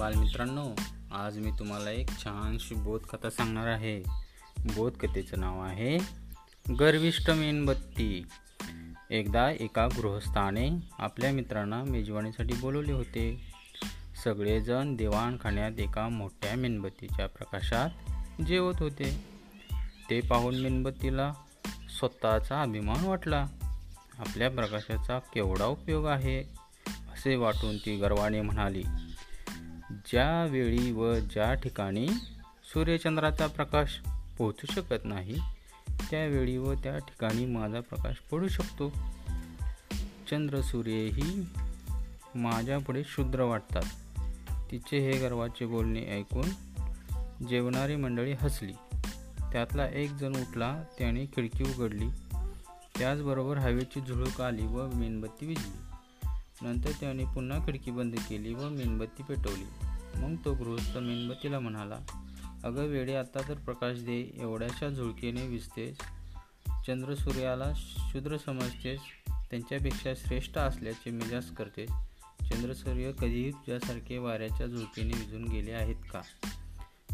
बालमित्रांनो आज मी तुम्हाला एक छानशी बोधकथा सांगणार आहे. बोधकथेचं नाव आहे गर्विष्ट मेणबत्ती. एकदा एका गृहस्थाने आपल्या मित्रांना मेजवानीसाठी बोलवले होते. सगळेजण दिवाणखान्यात एका मोठ्या मेणबत्तीच्या प्रकाशात जेवत होते. ते पाहून मेणबत्तीला स्वतःचा अभिमान वाटला. आपल्या प्रकाशाचा केवढा उपयोग आहे असे वाटून ती गर्वाने म्हणाली. ज्या वेळी व ज्या ठिकाणी सूर्यचंद्राचा प्रकाश पोहोचू शकत नाही त्यावेळी व त्या ठिकाणी माझा प्रकाश पडू शकतो. चंद्र सूर्यही माझ्यापुढे शुद्र वाटतात. तिचे हे गर्वाचे बोलणे ऐकून जेवणारी मंडळी हसली. त्यातला एक जण उठला त्याने खिडकी उघडली. त्याचबरोबर हवेची झुळूक आली व मेणबत्ती विजली. नंतर त्याने पुन्हा खिडकी बंद केली व मेणबत्ती पेटवली. मग तो गृहस्थ मेणबत्तीला म्हणाला अगं वेळे आता तर प्रकाश दे एवढ्याशा झुळकीने विजतेस. चंद्र सूर्याला शूद्र समजतेस. त्यांच्यापेक्षा श्रेष्ठ असल्याचे मिजाज करतेस. चंद्रसूर्य कधीही तुझ्यासारखे वाऱ्याच्या झुळकीने विजून गेले आहेत का?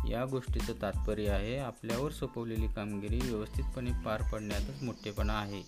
या गोष्टीचं तात्पर्य आहे आपल्यावर सोपवलेली कामगिरी व्यवस्थितपणे पार पडण्यातच मोठेपणा आहे.